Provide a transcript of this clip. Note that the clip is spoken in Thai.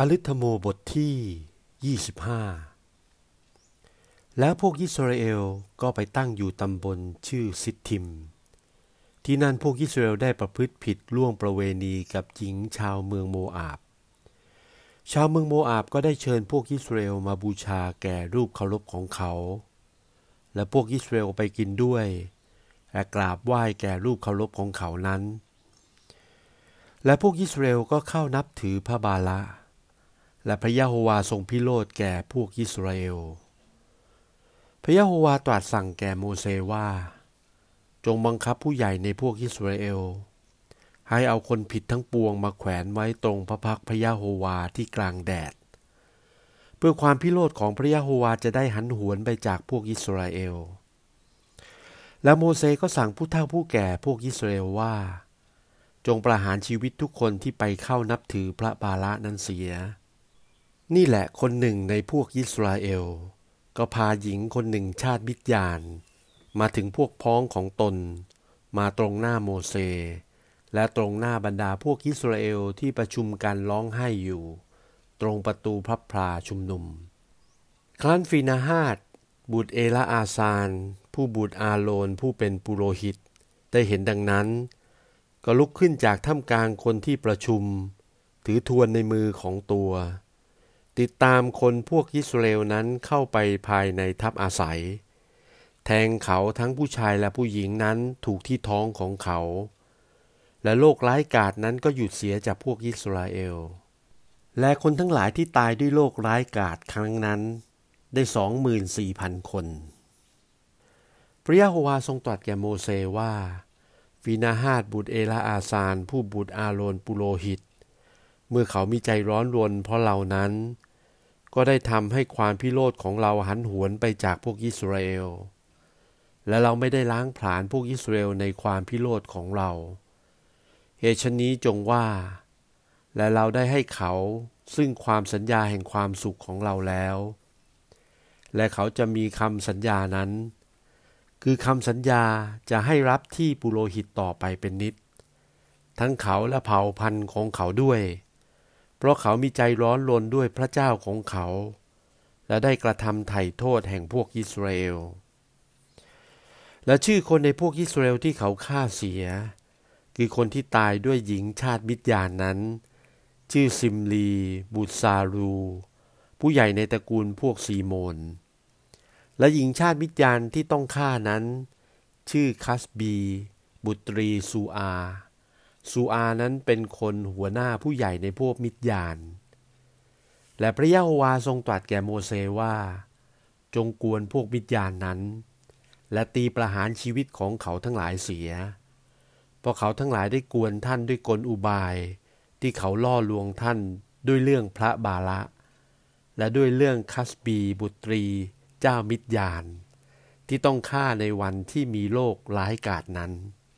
อลิธโมบทที่ 25 แล้วพวกอิสราเอลก็ไปตั้งอยู่ตำบลชื่อซิทิม ที่นั่นพวกอิสราเอลได้ประพฤติผิดล่วงประเวณีกับหญิงชาวเมืองโมอาบ ชาวเมืองโมอาบก็ได้เชิญพวกอิสราเอลมาบูชาแก่รูปเคารพของเขา และพวกอิสราเอลไปกินด้วย และกราบไหว้แก่รูปเคารพของเขานั้น และพวกอิสราเอลก็เข้านับถือพระบาละ และพระยะโฮวาทรงพิโรธแก่พวกอิสราเอล พระยะโฮวาตรัสสั่งแก่โมเสสว่า จงบังคับผู้ใหญ่ในพวกอิสราเอล ให้เอาคนผิดทั้งปวงมาแขวนไว้ตรงพระพักพระยะโฮวาที่กลางแดด เพื่อความพิโรธของพระยะโฮวาจะได้หันหวนไปจากพวกอิสราเอล และโมเสสก็สั่งผู้เฒ่าผู้แก่พวกอิสราเอลว่าจงประหารชีวิตทุกคนที่ไปเข้านับถือพระบาละนั้นเสีย นี่แหละคนหนึ่งในพวกอิสราเอล ก็พาหญิงคนหนึ่งชาติบิดยาน มาถึงพวกพ้องของตน มาตรงหน้าโมเส และตรงหน้าบรรดาพวกอิสราเอลที่ประชุมกันร้องไห้อยู่ ตรงประตูพระพลาชุมนุม ครั้นฟีนาฮาดบุตรเอลาอาซาน ผู้บุตรอาโลนผู้เป็นปุโรหิต ได้เห็นดังนั้น ก็ลุกขึ้นจากท่ามกลางคนที่ประชุม ถือทวนในมือของตัว ติดตามคนพวกอิสราเอลนั้นเข้าไปภายในทัพอาศัย แทงเขาทั้งผู้ชายและผู้หญิงนั้นถูกที่ท้องของเขา และโรคร้ายกาจนั้นก็หยุดเสียจากพวกอิสราเอล และคนทั้งหลายที่ตายด้วยโรคร้ายกาจครั้งนั้น ได้สองหมื่นสี่พันคน พระยะโฮวาทรงตรัสแก่โมเสสว่าฟีนาฮาดบุตรเอลาอาซาน ผู้บุตรอาโรนปุโรหิต เมื่อเขามีใจร้อนรนเพราะเหล่านั้น ก็ได้ทำให้ความพิโรธของเราหันหวนไปจากพวกอิสราเอล และเราไม่ได้ล้างผลาญพวกอิสราเอลในความพิโรธของเรา เหตุชนี้จงว่า และเราได้ให้เขาซึ่งความสัญญาแห่งความสุขของเราแล้ว และเขาจะมีคำสัญญานั้น คือคำสัญญาจะให้รับที่ปุโรหิตต่อไปเป็นนิด ทั้งเขาและเผ่าพันธุ์ของเขาด้วย เพราะเขามีใจร้อนรนด้วยพระเจ้าของเขา และได้กระทำไถ่โทษแห่งพวกอิสราเอล และชื่อคนในพวกอิสราเอลที่เขาฆ่าเสีย คือคนที่ตายด้วยหญิงชาติมิดยานนั้น ชื่อซิมลี บุตซารู ผู้ใหญ่ในตระกูลพวกซีโมน และหญิงชาติมิดยานที่ต้องฆ่านั้น ชื่อคัสบี บุตรีซูอา ซูอานั้นเป็นคนหัวหน้าผู้ใหญ่ในพวกมิดยาน และพระยะโฮวาทรงตรัสแก่โมเสว่า จงกวนพวกมิดยานนั้น และตีประหารชีวิตของเขาทั้งหลายเสีย เพราะเขาทั้งหลายได้กวนท่านด้วยกลอุบาย ที่เขาล่อลวงท่านด้วยเรื่องพระบาละ และด้วยเรื่องคัสบีบุตรี เจ้ามิดยาน ที่ต้องฆ่าในวันที่มีโรคร้ายกาจนั้น